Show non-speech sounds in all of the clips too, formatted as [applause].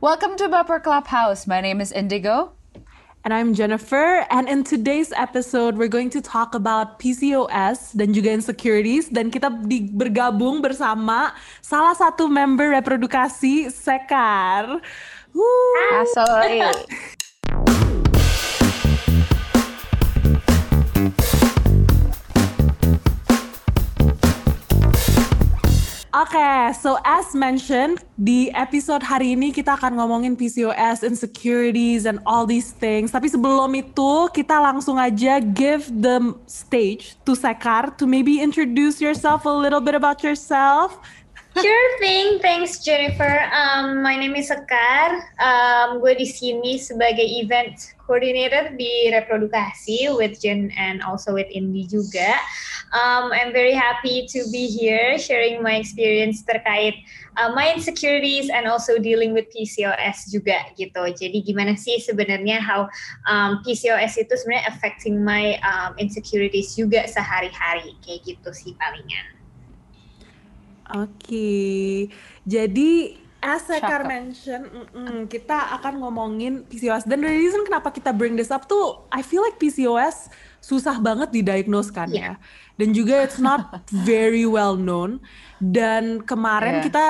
Welcome to Baper Clubhouse. My name is Indigo. And I'm Jennifer. And in today's episode, we're going to talk about PCOS dan juga insecurities. Dan kita di, bergabung bersama salah satu member reprodukasi Sekar. Woo. Asli. [laughs] Oke, okay, so as mentioned, di episode hari ini kita akan ngomongin PCOS, insecurities, and all these things. Tapi sebelum itu, kita langsung aja give the stage to Sekar to maybe introduce yourself a little bit about yourself. Sure thing, thanks Jennifer. Um, my name is Sekar. Um, gue di sini sebagai event coordinator di reprodukasi with Jen and also with Indi juga. Um, I'm very happy to be here sharing my experience terkait uh, my insecurities and also dealing with PCOS juga gitu. Jadi gimana sih sebenarnya how um, PCOS itu sebenarnya affecting my um, insecurities juga sehari-hari kayak gitu sih palingan. Oke, okay. jadi as Sekar mention, mm -mm, kita akan ngomongin PCOS dan the reason kenapa kita bring this up tuh, I feel like PCOS susah banget didiagnose kan yeah. ya dan juga it's not [laughs] very well known. Dan kemarin yeah. kita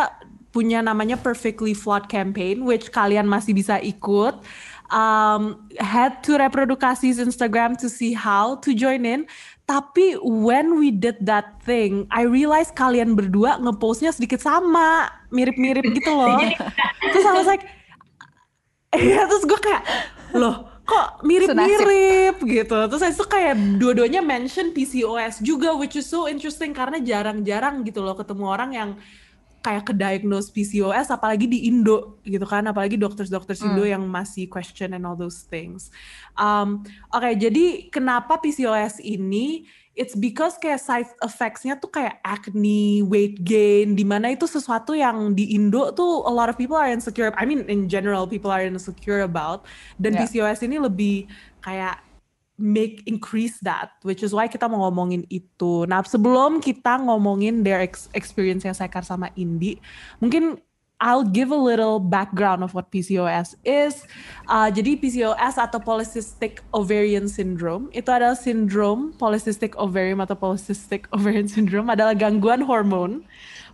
punya namanya perfectly flawed campaign which kalian masih bisa ikut um, head to reprodukasi's Instagram to see how to join in tapi when we did that thing, I realize kalian berdua ngepostnya sedikit sama, mirip-mirip gitu loh. [laughs] terus I was like, ya terus gue kayak, loh kok mirip-mirip gitu. Terus saya tuh kayak dua-duanya mention PCOS juga which is so interesting karena jarang-jarang gitu loh ketemu orang yang kayak ke diagnose PCOS apalagi di Indo gitu kan apalagi dokter-dokter Indo hmm. yang masih question and all those things. Um, Oke okay, jadi kenapa PCOS ini it's because kayak side effects-nya tuh kayak acne, weight gain, di mana itu sesuatu yang di Indo tuh a lot of people are insecure. I mean in general people are insecure about. Dan yeah. PCOS ini lebih kayak make increase that, which is why kita mau ngomongin itu. Nah sebelum kita ngomongin their experience yang Sekar sama Indi, mungkin I'll give a little background of what PCOS is. Uh, jadi PCOS atau Polycystic Ovarian Syndrome itu adalah sindrom polycystic ovarian atau polycystic ovarian syndrome adalah gangguan hormon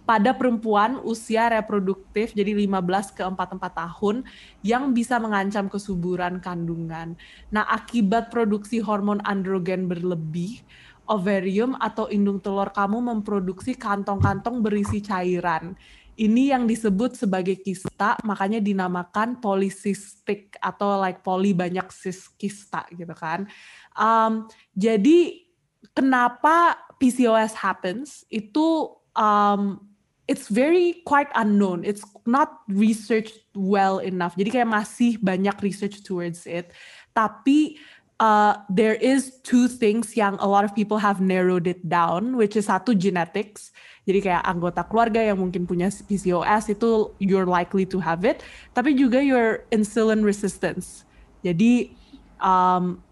pada perempuan usia reproduktif jadi 15 ke 44 tahun yang bisa mengancam kesuburan kandungan. Nah, akibat produksi hormon androgen berlebih, ovarium atau indung telur kamu memproduksi kantong-kantong berisi cairan ini yang disebut sebagai kista, makanya dinamakan polycystic atau like poli banyak cis kista gitu kan. Um, jadi kenapa PCOS happens itu um, it's very quite unknown. It's not researched well enough. Jadi kayak masih banyak research towards it. Tapi uh, there is two things yang a lot of people have narrowed it down, which is satu genetics jadi kayak anggota keluarga yang mungkin punya PCOS itu you're likely to have it. Tapi juga your insulin resistance. Jadi um,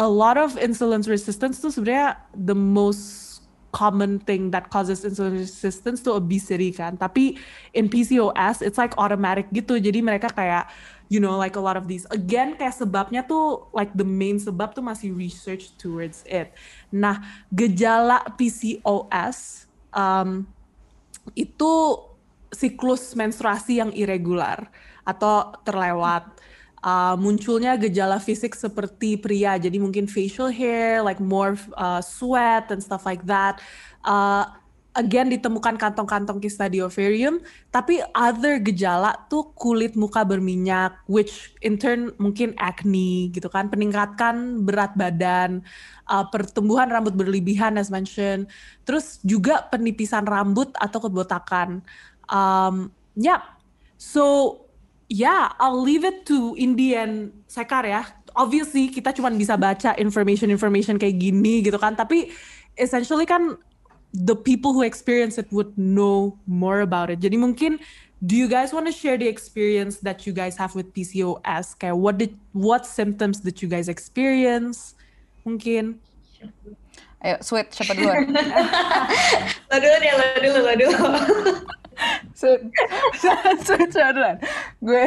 a lot of insulin resistance tuh sebenarnya the most common thing that causes insulin resistance to obesity kan. Tapi in PCOS it's like automatic gitu. Jadi mereka kayak you know like a lot of these again kayak sebabnya tuh like the main sebab tuh masih research towards it. Nah, gejala PCOS um, itu siklus menstruasi yang irregular atau terlewat. Uh, munculnya gejala fisik seperti pria, jadi mungkin facial hair, like more uh, sweat and stuff like that. Uh, again ditemukan kantong-kantong kista di ovarium, tapi other gejala tuh kulit muka berminyak, which in turn mungkin acne gitu kan, peningkatkan berat badan, uh, pertumbuhan rambut berlebihan as mentioned, terus juga penipisan rambut atau kebotakan. Um, yeah. so yeah, I'll leave it to Indian Sekar ya. Obviously kita cuma bisa baca information-information kayak gini gitu kan, tapi essentially kan the people who experience it would know more about it. Jadi mungkin do you guys want to share the experience that you guys have with PCOS? Kayak what did what symptoms did you guys experience? Mungkin. Ayo, sweet, siapa dulu? [laughs] lo dulu deh, lo dulu, lo dulu. [laughs] [laughs] Switzerland. gue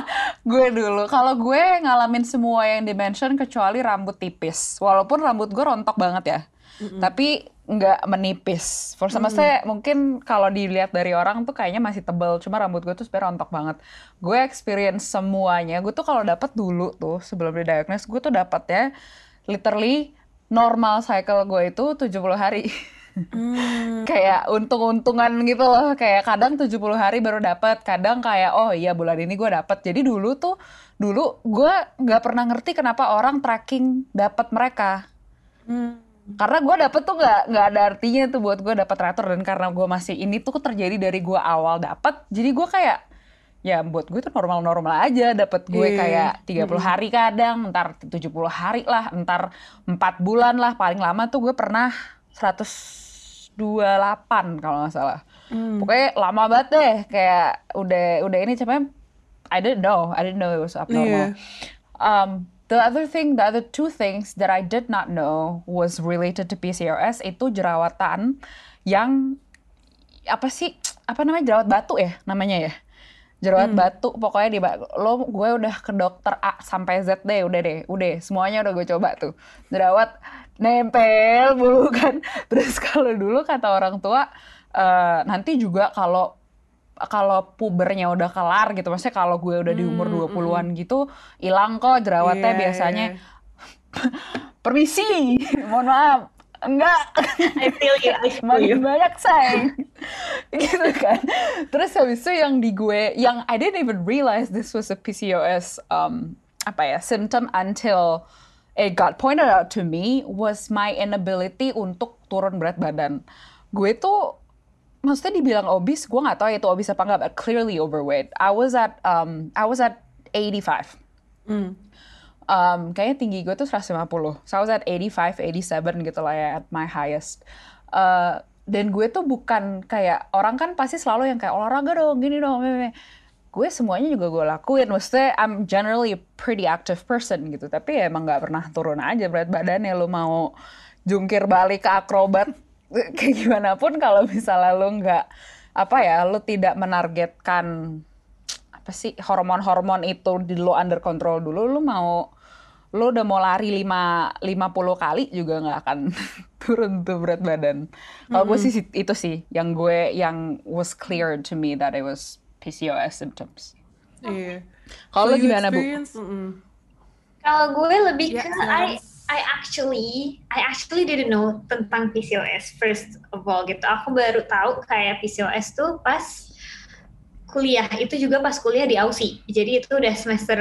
[laughs] gue dulu kalau gue ngalamin semua yang dimention kecuali rambut tipis. Walaupun rambut gue rontok banget ya. Mm-hmm. Tapi nggak menipis. For sama mm-hmm. saya mungkin kalau dilihat dari orang tuh kayaknya masih tebel, cuma rambut gue tuh sebenarnya rontok banget. Gue experience semuanya. Gue tuh kalau dapat dulu tuh sebelum didiagnosis, gue tuh dapat ya literally normal cycle gue itu 70 hari. [laughs] Hmm. kayak untung-untungan gitu loh kayak kadang 70 hari baru dapat kadang kayak oh iya bulan ini gue dapat jadi dulu tuh dulu gue nggak pernah ngerti kenapa orang tracking dapat mereka hmm. karena gue dapet tuh nggak nggak ada artinya tuh buat gue dapat teratur dan karena gue masih ini tuh terjadi dari gue awal dapat jadi gue kayak ya buat gue tuh normal-normal aja dapat gue yeah. kayak 30 mm. hari kadang ntar 70 hari lah ntar 4 bulan lah paling lama tuh gue pernah 128 kalau nggak salah. Hmm. Pokoknya lama banget deh kayak udah udah ini cuman I didn't know, I didn't know it was abnormal. Yeah. Um, the other thing, the other two things that I did not know was related to PCOS itu jerawatan yang apa sih apa namanya jerawat batu ya namanya ya jerawat hmm. batu pokoknya di lo gue udah ke dokter A sampai Z deh udah deh udah semuanya udah gue coba tuh jerawat nempel mulu kan [laughs] terus kalau dulu kata orang tua uh, nanti juga kalau kalau pubernya udah kelar gitu maksudnya kalau gue udah di umur 20-an hmm, gitu hilang kok jerawatnya yeah, biasanya. yeah. [laughs] permisi mohon maaf. Enggak. I feel you I feel makin you. banyak sayang. [laughs] Gitu kan. Terus habis itu yang di gue yang I didn't even realize this was a PCOS um, apa ya symptom until it got pointed out to me was my inability untuk turun berat badan. Gue tuh maksudnya dibilang obese, gue nggak tahu itu obese apa nggak, but clearly overweight. I was at um, I was at 85. Mm. Um, kayaknya tinggi gue tuh 150. So I was at 85, 87 gitu lah ya at my highest. Uh, dan gue tuh bukan kayak orang kan pasti selalu yang kayak olahraga dong, gini dong, gue semuanya juga gue lakuin maksudnya I'm generally a pretty active person gitu tapi ya emang nggak pernah turun aja berat badannya lo mau jungkir balik ke akrobat [laughs] kayak gimana pun kalau misalnya lo nggak apa ya lo tidak menargetkan apa sih hormon-hormon itu di lo under control dulu lo mau lo udah mau lari lima lima puluh kali juga nggak akan [laughs] turun tuh berat badan. Kalau mm -hmm. gue sih itu sih yang gue yang was clear to me that it was PCOS symptoms. Iya. Yeah. Kalau so gimana bu? Kalau gue lebih yeah, ke I I actually I actually didn't know tentang PCOS first of all gitu. Aku baru tahu kayak PCOS tuh pas kuliah. Itu juga pas kuliah di Aussie. Jadi itu udah semester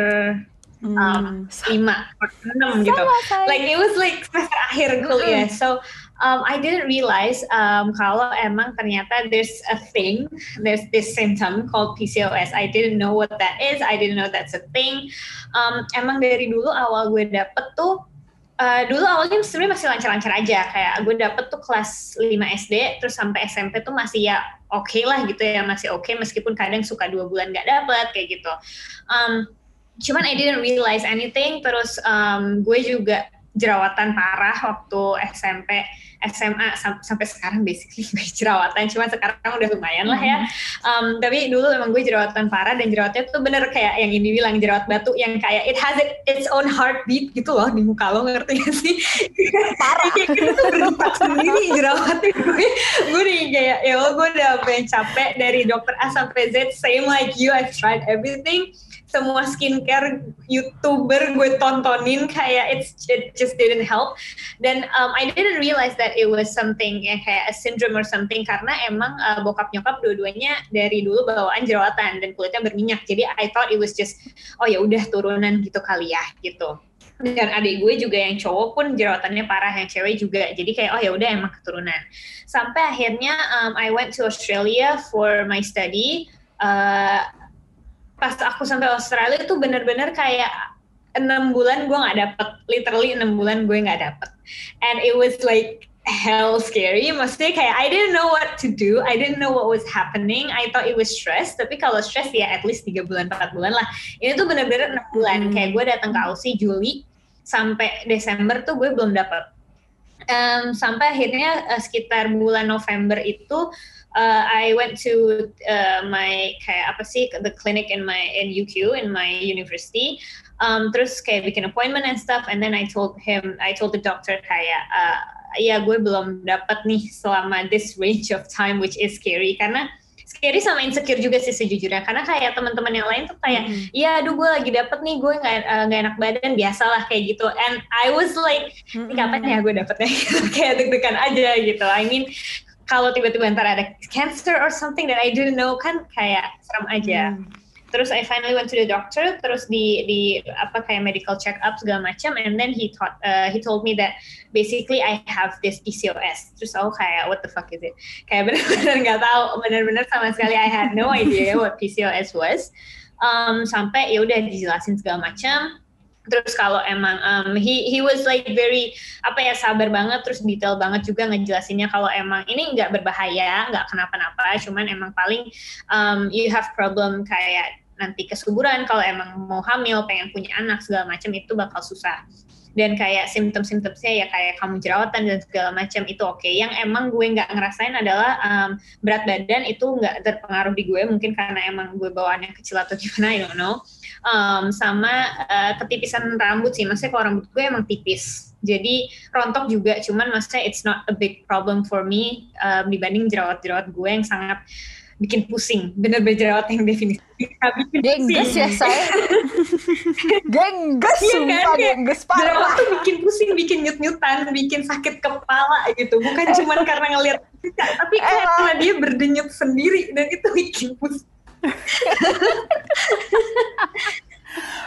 um, lima enam gitu. Like it was like semester akhir kuliah. So um, I didn't realize um, kalau emang ternyata there's a thing, there's this symptom called PCOS. I didn't know what that is. I didn't know that's a thing. Um, emang dari dulu awal gue dapet tuh Uh, dulu awalnya sebenarnya masih lancar-lancar aja kayak gue dapet tuh kelas 5 SD terus sampai SMP tuh masih ya oke okay lah gitu ya masih oke okay, meskipun kadang suka dua bulan gak dapet kayak gitu um, cuman I didn't realize anything terus um, gue juga jerawatan parah waktu SMP SMA sam sampai sekarang basically [laughs] gue jerawatan. Cuma sekarang udah lumayan lah ya. Um, tapi dulu emang gue jerawatan parah dan jerawatnya tuh bener kayak yang ini bilang jerawat batu yang kayak it has it, its own heartbeat gitu loh di muka lo ngerti gak sih? Parah. [laughs] Gitu tuh berdetak sendiri jerawatnya gue. Gue nih kayak ya gue udah sampai capek dari dokter A sampai Z same like you I've tried everything semua skincare youtuber gue tontonin kayak it's it just didn't help. Dan um, I didn't realize that it was something yang kayak a syndrome or something karena emang uh, bokap nyokap dua-duanya dari dulu bawaan jerawatan dan kulitnya berminyak. Jadi I thought it was just oh ya udah turunan gitu kali ya gitu. Dan adik gue juga yang cowok pun jerawatannya parah yang cewek juga. Jadi kayak oh ya udah emang keturunan. Sampai akhirnya um, I went to Australia for my study uh, pas aku sampai Australia itu bener-bener kayak enam bulan gue nggak dapet. Literally enam bulan gue nggak dapet. And it was like hell scary. Maksudnya kayak I didn't know what to do. I didn't know what was happening. I thought it was stress. Tapi kalau stress ya at least tiga bulan empat bulan lah. Ini tuh bener-bener enam bulan. Hmm. kayak gue datang ke Aussie Juli sampai Desember tuh gue belum dapet. Um, sampai akhirnya uh, sekitar bulan November itu uh, I went to uh, my kayak apa sih the clinic in my in UQ in my university. Um, terus kayak bikin appointment and stuff and then I told him I told the doctor kayak uh, ya gue belum dapat nih selama this range of time which is scary. Karena scary sama insecure juga sih sejujurnya. Karena kayak teman-teman yang lain tuh kayak iya mm. aduh gue lagi dapet nih gue nggak uh, enak badan biasalah kayak gitu. And I was like ini kapan ya gue dapetnya? [laughs] Kayak deg-degan aja gitu. I mean kalau tiba-tiba ntar ada cancer or something that I didn't know kan kayak serem aja. Mm terus I finally went to the doctor terus di di apa kayak medical check up segala macam and then he taught uh, he told me that basically I have this PCOS terus aku kayak what the fuck is it? Kayak [laughs] benar-benar nggak tahu benar-benar sama sekali I had no idea what PCOS was. Um, sampai ya udah dijelasin segala macam terus kalau emang um, he he was like very apa ya sabar banget terus detail banget juga ngejelasinnya kalau emang ini nggak berbahaya nggak kenapa-napa cuman emang paling um, you have problem kayak nanti kesuburan kalau emang mau hamil pengen punya anak segala macam itu bakal susah dan kayak simptom-simptomnya ya kayak kamu jerawatan dan segala macam itu oke okay. yang emang gue nggak ngerasain adalah um, berat badan itu nggak terpengaruh di gue mungkin karena emang gue bawaannya kecil atau gimana I don't know um, sama uh, ketipisan rambut sih. Maksudnya kalau rambut gue emang tipis. Jadi rontok juga. Cuman maksudnya it's not a big problem for me um, dibanding jerawat-jerawat gue yang sangat bikin pusing. Bener-bener jerawat yang definisi. Gengges ya saya [laughs] gengges iya sumpah kan? gengges parah. Jerawat tuh bikin pusing bikin nyut-nyutan bikin sakit kepala gitu. Bukan cuma karena ngelihat tapi eh. karena dia berdenyut sendiri dan itu bikin pusing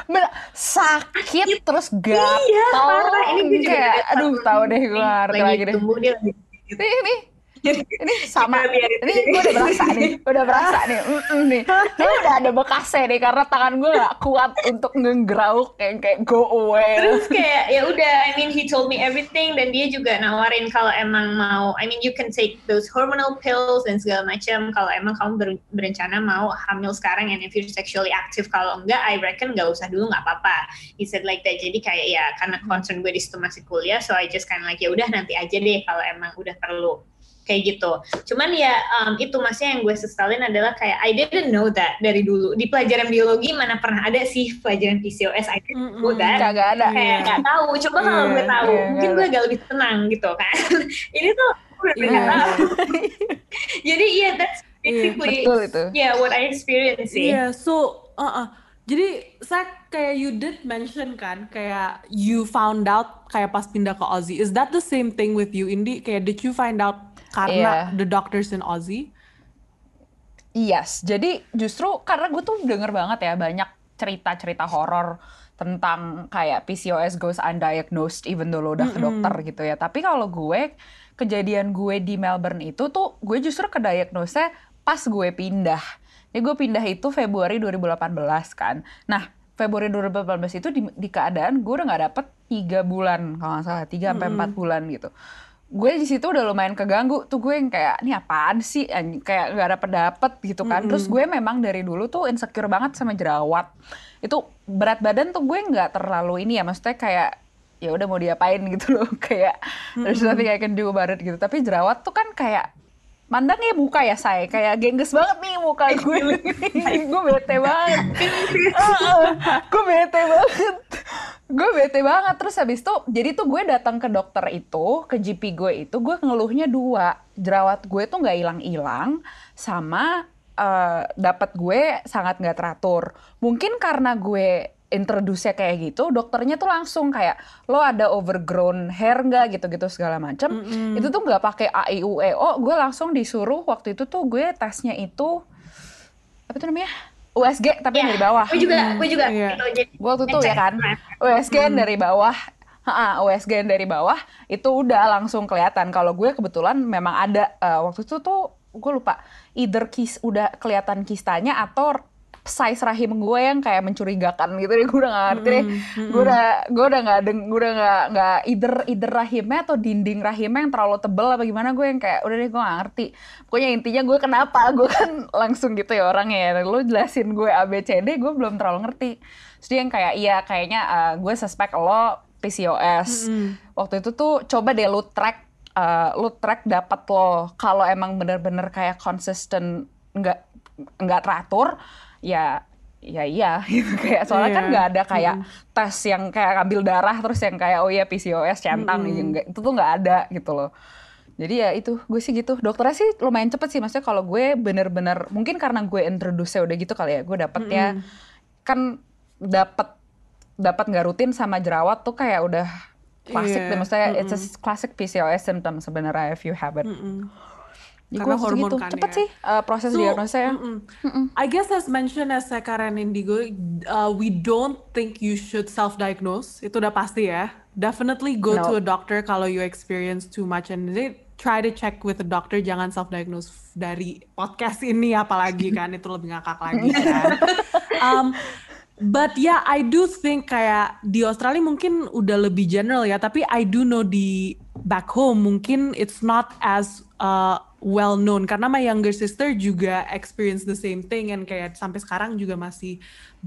Bener, sakit terus gatal iya, parah. ini gue juga kayak aduh tahu deh gue lagi deh. tumbuh dia lagi ini, ini ini sama. ini gue udah berasa nih udah berasa nih. Mm -mm nih. Ini udah ada bekasnya nih karena tangan gue gak kuat untuk ngegrauk kayak kayak go away. Terus kayak ya udah I mean he told me everything dan dia juga nawarin kalau emang mau I mean you can take those hormonal pills dan segala macam. Kalau emang kamu ber, berencana mau hamil sekarang and if you're sexually active kalau enggak I reckon gak usah dulu nggak apa-apa. He said like that. Jadi kayak ya karena concern gue di situ masih kuliah so I just kind of like ya udah nanti aja deh kalau emang udah perlu kayak gitu. Cuman ya um, itu masnya yang gue sesalin adalah kayak I didn't know that dari dulu di pelajaran biologi mana pernah ada sih pelajaran PCOS I didn't know that. Gak ada. Kayak nggak yeah. tahu. Coba yeah, kalau gue tahu, yeah, mungkin gue agak lebih tenang gitu kan. [laughs] Ini tuh gue yeah. nggak tahu. [laughs] Jadi iya yeah, that's iya, basically yeah, itu. yeah what I experienced sih. Yeah, so uh -uh. Jadi saya kayak you did mention kan kayak you found out kayak pas pindah ke Aussie. Is that the same thing with you Indi? Kayak did you find out karena yeah. the doctors in Aussie? Yes, jadi justru karena gue tuh denger banget ya banyak cerita-cerita horor tentang kayak PCOS goes undiagnosed even though lo udah mm -hmm. ke dokter gitu ya. Tapi kalau gue kejadian gue di Melbourne itu tuh gue justru ke diagnose pas gue pindah. Ya gue pindah itu Februari 2018 kan. Nah Februari 2018 itu di, di keadaan gue udah nggak dapet tiga bulan kalau nggak salah tiga sampai empat bulan gitu gue di situ udah lumayan keganggu. Tuh gue yang kayak ini apaan sih? Kayak gak ada pendapat gitu kan. Mm -hmm. terus gue memang dari dulu tuh insecure banget sama jerawat. Itu berat badan tuh gue nggak terlalu ini ya maksudnya kayak ya udah mau diapain? [laughs] gitu loh. Kayak mm -hmm. there's nothing I can do about it gitu. Tapi jerawat tuh kan kayak mandangnya muka ya saya kayak gengges banget nih muka [laughs] gue. Gue bete banget. Gue bete banget. Gue bete banget. Terus habis itu jadi tuh gue datang ke dokter itu ke GP gue itu gue ngeluhnya dua. Jerawat gue tuh nggak hilang-hilang sama uh, dapat gue sangat nggak teratur. Mungkin karena gue introduce kayak gitu dokternya tuh langsung kayak lo ada overgrown hair nggak gitu-gitu segala macam mm -hmm. itu tuh nggak pakai A I U E O gue langsung disuruh waktu itu tuh gue tesnya itu apa tuh namanya USG tapi yeah. dari bawah. Gue juga, gue juga. Yeah. Gitu, gue waktu itu ya kan, USG hmm. dari bawah. Ha, USG dari bawah itu udah langsung kelihatan. Kalau gue kebetulan memang ada uh, waktu itu tuh gue lupa either kis udah kelihatan kistanya atau size rahim gue yang kayak mencurigakan gitu deh. Gue udah gak ngerti deh. Gue udah gue udah nggak gue udah nggak nggak either either rahimnya atau dinding rahimnya yang terlalu tebel apa gimana gue yang kayak udah deh gue gak ngerti. Pokoknya intinya gue kenapa? Gue kan [laughs] langsung gitu ya orangnya ya. Lo jelasin gue ABCD gue belum terlalu ngerti. Jadi yang kayak iya kayaknya uh, gue suspek lo PCOS. Waktu itu tuh coba deh lu track uh, lu track dapat lo. Kalau emang bener-bener kayak konsisten nggak nggak teratur ya ya iya [laughs] gitu. Kayak soalnya kan Iya. nggak ada kayak tes yang kayak ambil darah terus yang kayak oh iya PCOS centang gitu. Nggak- itu tuh nggak ada gitu loh. Jadi ya itu gue sih gitu. Dokternya sih lumayan cepet sih. Maksudnya kalau gue bener-bener mungkin karena gue introduce udah gitu kali ya gue dapetnya kan dapat dapat nggak rutin sama jerawat tuh kayak udah klasik Iya, deh. Maksudnya it's a classic PCOS symptom sebenarnya if you have it. Jadi Karena hormon gitu. kan cepet ya. sih uh, proses So, diagnosa ya. mm-mm. I guess as mentioned as Sekar and Indigo, uh, we don't think you should self-diagnose. Itu udah pasti ya. Definitely go No. to a doctor kalau you experience too much and they try to check with a doctor. Jangan self-diagnose dari podcast ini apalagi kan itu lebih ngakak lagi [laughs] kan. Um, But yeah, I do think kayak di Australia mungkin udah lebih general ya, tapi I do know di back home mungkin it's not as uh, well known karena my younger sister juga experience the same thing and kayak sampai sekarang juga masih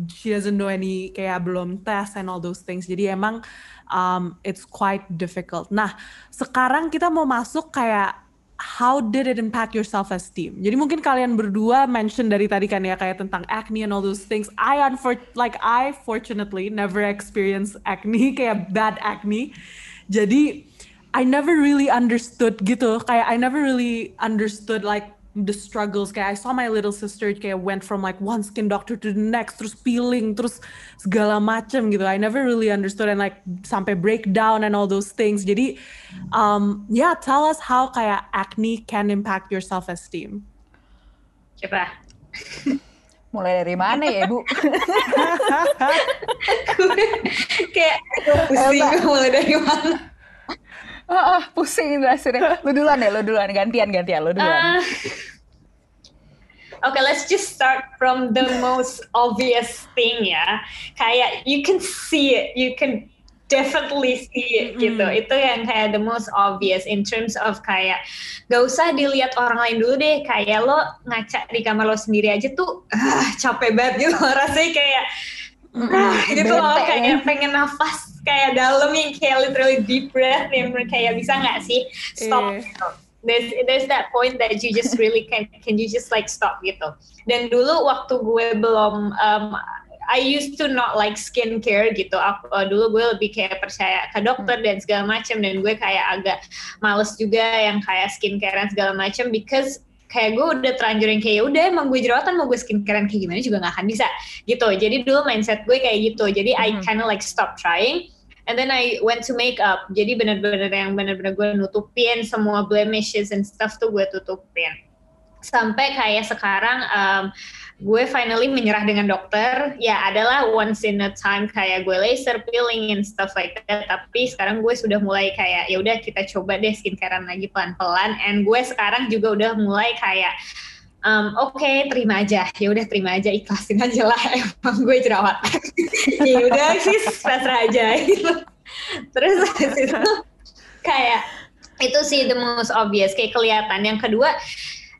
she doesn't know any kayak belum tes and all those things. Jadi emang um, it's quite difficult. Nah, sekarang kita mau masuk kayak how did it impact your self-esteem? Jadi mungkin kalian berdua mention dari tadi kan ya kayak tentang acne and all those things. I unfor like I fortunately never experienced acne [laughs] kayak bad acne. Jadi I never really understood gitu. Kayak I never really understood like the struggles kayak I saw my little sister kayak went from like one skin doctor to the next terus peeling terus segala macem gitu I never really understood and like sampai breakdown and all those things jadi um yeah tell us how kayak acne can impact your self esteem Coba. Mulai dari mana ya ibu? [laughs] Kayak pusing mulai dari mana? Ah, ah, pusing jelasinnya. Lu duluan deh, lu duluan. Gantian, gantian. Lu duluan. Uh, Okay, let's just start from the most obvious thing ya. Kayak you can see it, you can definitely see it gitu. Itu yang kayak the most obvious in terms of kayak gak usah dilihat orang lain dulu deh. Kayak lo ngaca di kamar lo sendiri aja tuh ah, capek banget gitu [laughs] rasanya kayak ah, gitu loh ya. kayak pengen nafas kayak dalam yang kayak literally deep breath yang kayak bisa nggak sih stop Iya. gitu. There's there's that point that you just really can can you just like stop gitu. Dan dulu waktu gue belum um, I used to not like skincare gitu. Aku uh, dulu gue lebih kayak percaya ke dokter dan segala macam dan gue kayak agak males juga yang kayak skincarean segala macam because kayak gue udah terlanjur yang kayak "Ya udah emang gue jerawatan mau gue skincarean kayak gimana juga nggak akan bisa gitu. Jadi dulu mindset gue kayak gitu. Jadi I kind of like stop trying. And then I went to makeup. Jadi bener-bener yang bener-bener gue nutupin semua blemishes and stuff tuh gue tutupin. Sampai kayak sekarang um, gue finally menyerah dengan dokter. Ya adalah once in a time kayak gue laser peeling and stuff like that. Tapi sekarang gue sudah mulai kayak ya udah kita coba deh skincarean lagi pelan-pelan. And gue sekarang juga udah mulai kayak um, oke terima aja. Ya udah terima aja. Ikhlasin aja lah. [laughs] Emang gue jerawat. [laughs] Ya udah sih pasrah aja. [laughs] Terus itu kayak itu sih the most obvious. Kayak kelihatan. Yang kedua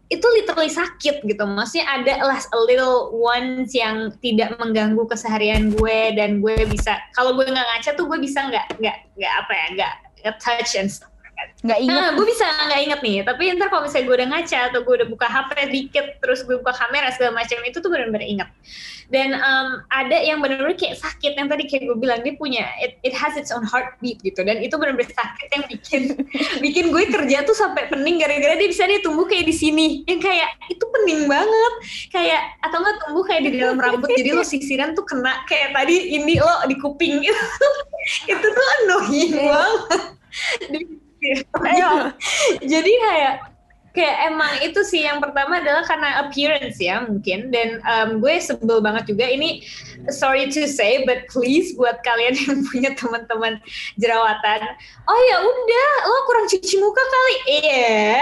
itu literally sakit gitu. Maksudnya ada lah a little ones yang tidak mengganggu keseharian gue dan gue bisa kalau gue nggak ngaca tuh gue bisa nggak nggak nggak apa ya nggak touch and Nggak inget. Nah, gue bisa nggak inget nih. Tapi ntar kalau misalnya gue udah ngaca atau gue udah buka HP dikit, terus gue buka kamera segala macam itu tuh benar-benar inget. Dan um, ada yang benar-benar kayak sakit yang tadi kayak gue bilang dia punya it, it has its own heartbeat gitu. Dan itu benar-benar sakit yang bikin [laughs] bikin gue kerja tuh sampai pening gara-gara dia bisa dia tumbuh kayak di sini. Yang kayak itu pening banget. Kayak atau nggak tumbuh kayak di dalam rambut. jadi lo sisiran tuh kena kayak tadi ini lo di kuping itu. [laughs] itu tuh annoying banget. [laughs] Di- Ayo. jadi kayak kayak emang itu sih yang pertama adalah karena appearance ya mungkin dan um, gue sebel banget juga ini sorry to say but please buat kalian [laughs] yang punya teman-teman jerawatan oh ya udah lo kurang cuci muka kali iya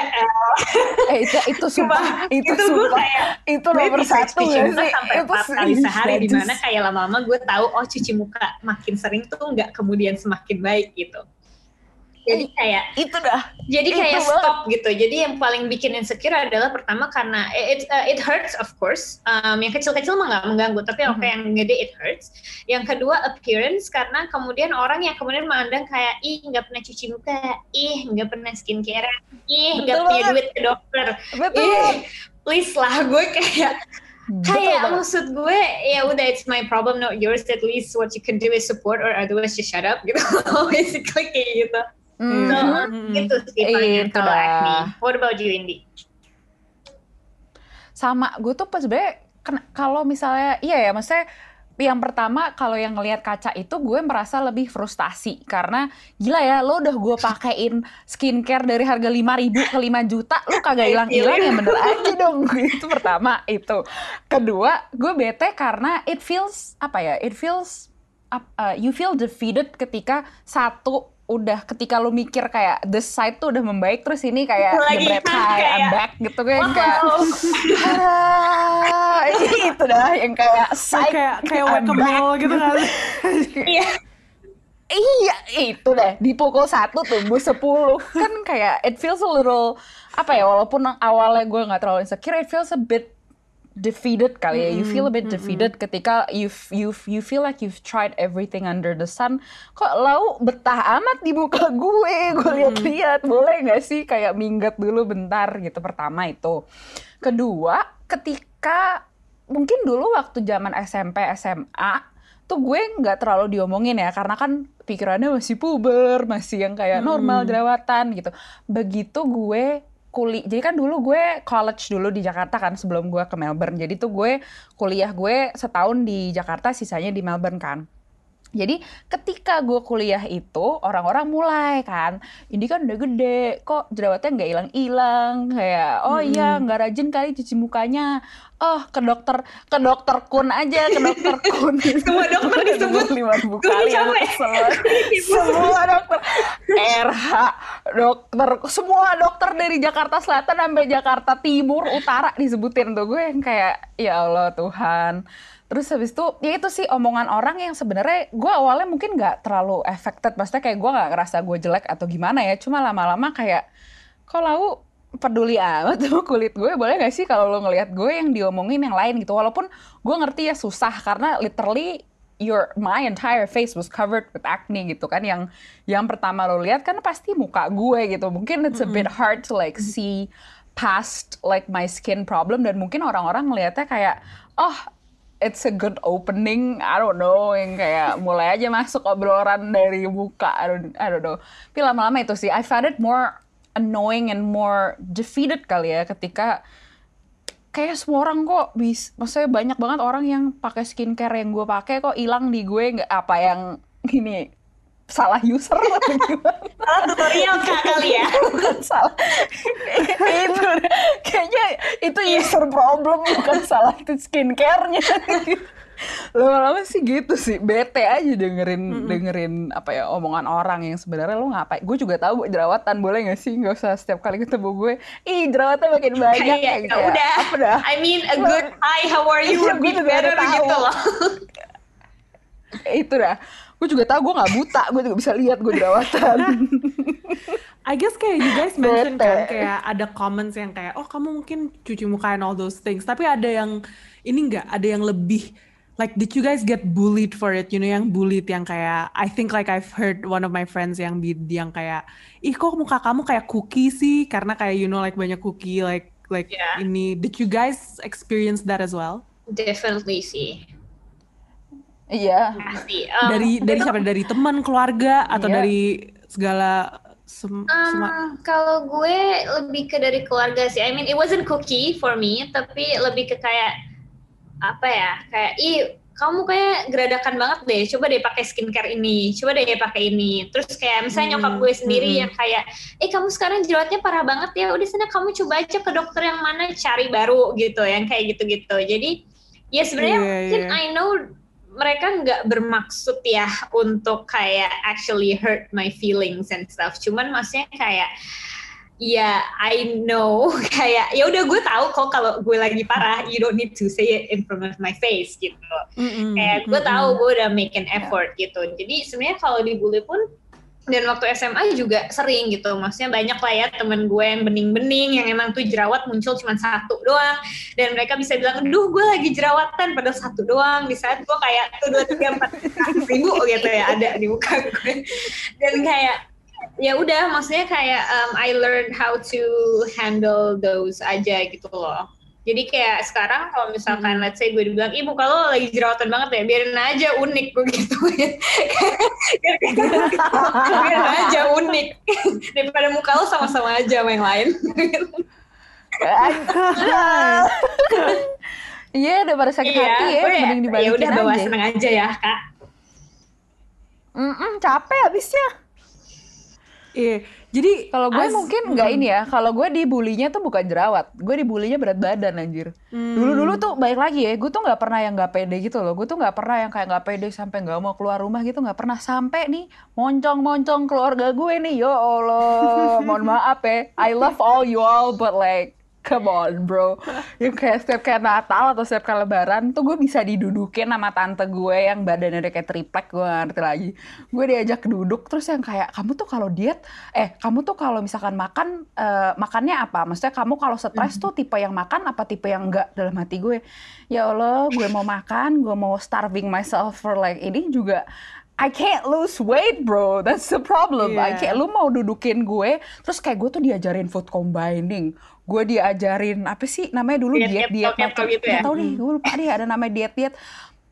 Eh, itu itu sumpah, itu, itu gue kayak itu gue nomor bisa satu cuci muka sih? sampai Itu empat kali sehari najis. di mana kayak lama-lama gue tahu oh cuci muka makin sering tuh nggak kemudian semakin baik gitu jadi kayak itu dah. jadi Itu kayak banget. stop gitu. Jadi yang paling bikin insecure adalah pertama karena it uh, it hurts of course. Um, yang kecil-kecil mah nggak mengganggu tapi oke Mhm. yang gede it hurts. Yang kedua appearance karena kemudian orang yang kemudian memandang kayak ih nggak pernah cuci muka. Ih nggak pernah skincare. Ih nggak punya duit ke dokter. Betul. Ih please lah gue kayak kayak maksud gue ya udah it's my problem not yours. At least what you can do is support or otherwise just shut up gitu. [laughs] Basically kayak gitu Hmm. so Mhm. gitu sih paling Itu kalau acne what about you Indi? Sama gue tuh pas sebenarnya kena- kalau misalnya iya ya maksudnya yang pertama kalau yang ngelihat kaca itu gue merasa lebih frustasi. Karena gila ya lo udah gue pakein skincare dari harga 5.000 ke 5 juta lo kagak hilang-hilang ya bener aja dong. [laughs] Itu pertama itu. Kedua gue bete karena it feels apa ya it feels uh, you feel defeated ketika satu udah ketika lo mikir kayak the side tuh udah membaik terus ini kayak Lagi [laughs] high I'm kayak, back gitu kan kayak wow Ah, [laughs] itu dah yang kayak psych kayak kayak I'm wake up back. ball gitu kan [laughs] iya Iya, itu deh. Dipukul satu tumbuh sepuluh. Kan kayak it feels a little apa ya? Walaupun awalnya gue nggak terlalu insecure, it feels a bit defeated kali ya. You feel a bit defeated ketika you f- you f- you feel like you've tried everything under the sun. Kok lau betah amat di muka [laughs] gue? Gue lihat-lihat, boleh nggak sih kayak minggat dulu bentar gitu. Pertama itu. Kedua, ketika mungkin dulu waktu zaman SMP SMA tuh gue nggak terlalu diomongin ya karena kan pikirannya masih puber masih yang kayak normal jerawatan gitu begitu gue kuliah jadi kan dulu gue college dulu di Jakarta kan sebelum gue ke Melbourne. Jadi tuh gue kuliah gue setahun di Jakarta sisanya di Melbourne kan jadi ketika gue kuliah itu orang-orang mulai kan, ini kan udah gede, kok jerawatnya nggak hilang-hilang, kayak oh iya nggak rajin kali cuci mukanya, oh ke dokter ke dokter kun aja ke dokter kun. [laughs] Semua dokter disebut. lima ribu kali aku capek. kesel. [laughs] semua dokter RH dokter semua dokter dari Jakarta Selatan sampai Jakarta Timur Utara disebutin tuh gue yang kayak ya Allah Tuhan terus habis itu ya itu sih omongan orang yang sebenarnya gue awalnya mungkin nggak terlalu affected. Maksudnya kayak gue nggak ngerasa gue jelek atau gimana ya. Cuma lama-lama kayak kok lau peduli amat sama kulit gue? Boleh gak sih kalau lo ngelihat gue yang diomongin yang lain gitu? Walaupun gue ngerti ya susah karena literally your my entire face was covered with acne gitu kan. Yang yang pertama lo lihat kan pasti muka gue gitu. Mungkin it's a bit hard to like see past like my skin problem. Dan mungkin orang-orang melihatnya kayak oh it's a good opening. I don't know yang kayak mulai aja masuk obrolan dari muka I don't, I don't know. Tapi lama-lama itu sih I found it more annoying and more defeated kali ya ketika kayak semua orang kok bis maksudnya banyak banget orang yang pakai skincare yang gue pakai kok hilang di gue. Nggak apa yang ini salah user atau gimana? Salah tutorial kak kali ya. [laughs] Bukan salah. Itu kayaknya itu user problem bukan salah itu skincare-nya. Lama-lama sih gitu sih bete aja dengerin dengerin apa ya omongan orang yang sebenarnya lo ngapain? Gue juga tahu jerawatan boleh gak sih? Nggak usah setiap kali ketemu gue ih jerawatan makin [laughs] banyak. Kayak, kayak ya gitu ya. udah. Apa dah? I mean a good hi how are you? Iya, gue be juga better tahu. gitu loh. Itu dah gue juga tahu gue nggak buta gue juga bisa lihat gue jerawatan [laughs] I guess kayak you guys mention kan kayak ada comments yang kayak oh kamu mungkin cuci muka and all those things. Tapi ada yang ini enggak ada yang lebih like did you guys get bullied for it? You know yang bullied yang kayak I think like I've heard one of my friends yang bi- yang kayak ih kok muka kamu kayak cookie sih? Karena kayak you know like banyak cookie like like Yeah. ini. Did you guys experience that as well? Definitely sih iya pasti Um, dari dari itu- siapa dari teman keluarga atau Iya. dari segala sem- Um, semua kalau gue lebih ke dari keluarga sih. I mean, it wasn't cookie for me, tapi lebih ke kayak apa ya? Kayak ih, kamu kayak geradakan banget deh. Coba deh pakai skincare ini. Coba deh pakai ini. Terus kayak misalnya nyokap Hmm, gue sendiri hmm. yang kayak, eh kamu sekarang jerawatnya parah banget ya. Udah sana kamu coba aja ke dokter yang mana cari baru gitu, yang kayak gitu-gitu. Jadi ya sebenarnya Iya, mungkin iya. I know mereka nggak bermaksud ya untuk kayak actually hurt my feelings and stuff. Cuman maksudnya kayak ya I know [laughs] kayak ya udah gue tahu kok kalau gue lagi parah you don't need to say it in front of my face gitu. Mm-mm, Kayak gue mm-mm. tahu gue udah make an effort gitu. Jadi sebenarnya kalau dibully pun dan waktu SMA juga sering gitu. Maksudnya banyak lah ya temen gue yang bening-bening yang emang tuh jerawat muncul cuma satu doang. Dan mereka bisa bilang duh gue lagi jerawatan pada satu doang. Di saat gue kayak tuh dua tiga empat ribu gitu ya ada di muka gue. Dan kayak ya udah maksudnya kayak um, I learned how to handle those aja gitu loh jadi kayak sekarang kalau misalkan let's say gue dibilang, ibu kalau lagi jerawatan banget ya, biarin aja unik gue gitu ya. [laughs] biarin aja unik. Daripada muka lo sama-sama aja sama yang lain. [laughs] Iya, daripada sakit iya, hati ya, gue mending ya dibalikin udah bawa aja. seneng aja ya kak. Mm-mm, capek abisnya. Iya, jadi Kalau gue mungkin nggak ini ya. Kalau gue dibulinya tuh bukan jerawat. Gue dibulinya berat badan anjir. Dulu-dulu tuh baik lagi ya. Gue tuh nggak pernah yang nggak pede gitu loh. Gue tuh nggak pernah yang kayak nggak pede sampai nggak mau keluar rumah gitu. Nggak pernah sampai nih moncong-moncong keluarga gue nih. Ya Allah, mohon maaf ya. I love all you all, but like Come on bro. Yang kayak setiap kayak Natal atau setiap kayak lebaran Tuh gue bisa didudukin sama tante gue Yang badannya udah kayak triplek Gue gak ngerti lagi. Gue diajak duduk Terus yang kayak Kamu tuh kalau diet Eh kamu tuh kalau misalkan makan eh, Makannya apa? Maksudnya kamu kalau stres tuh Tipe yang makan apa tipe yang enggak Dalam hati gue. Ya Allah gue mau makan Gue mau starving myself for like Ini juga I can't lose weight bro, that's the problem. I Iya. can't, lu mau dudukin gue, terus kayak gue tuh diajarin food combining, gue diajarin apa sih namanya dulu diet Diet diet keto-keto macam, gitu ya? tahu nih, gue lupa deh ada namanya diet diet.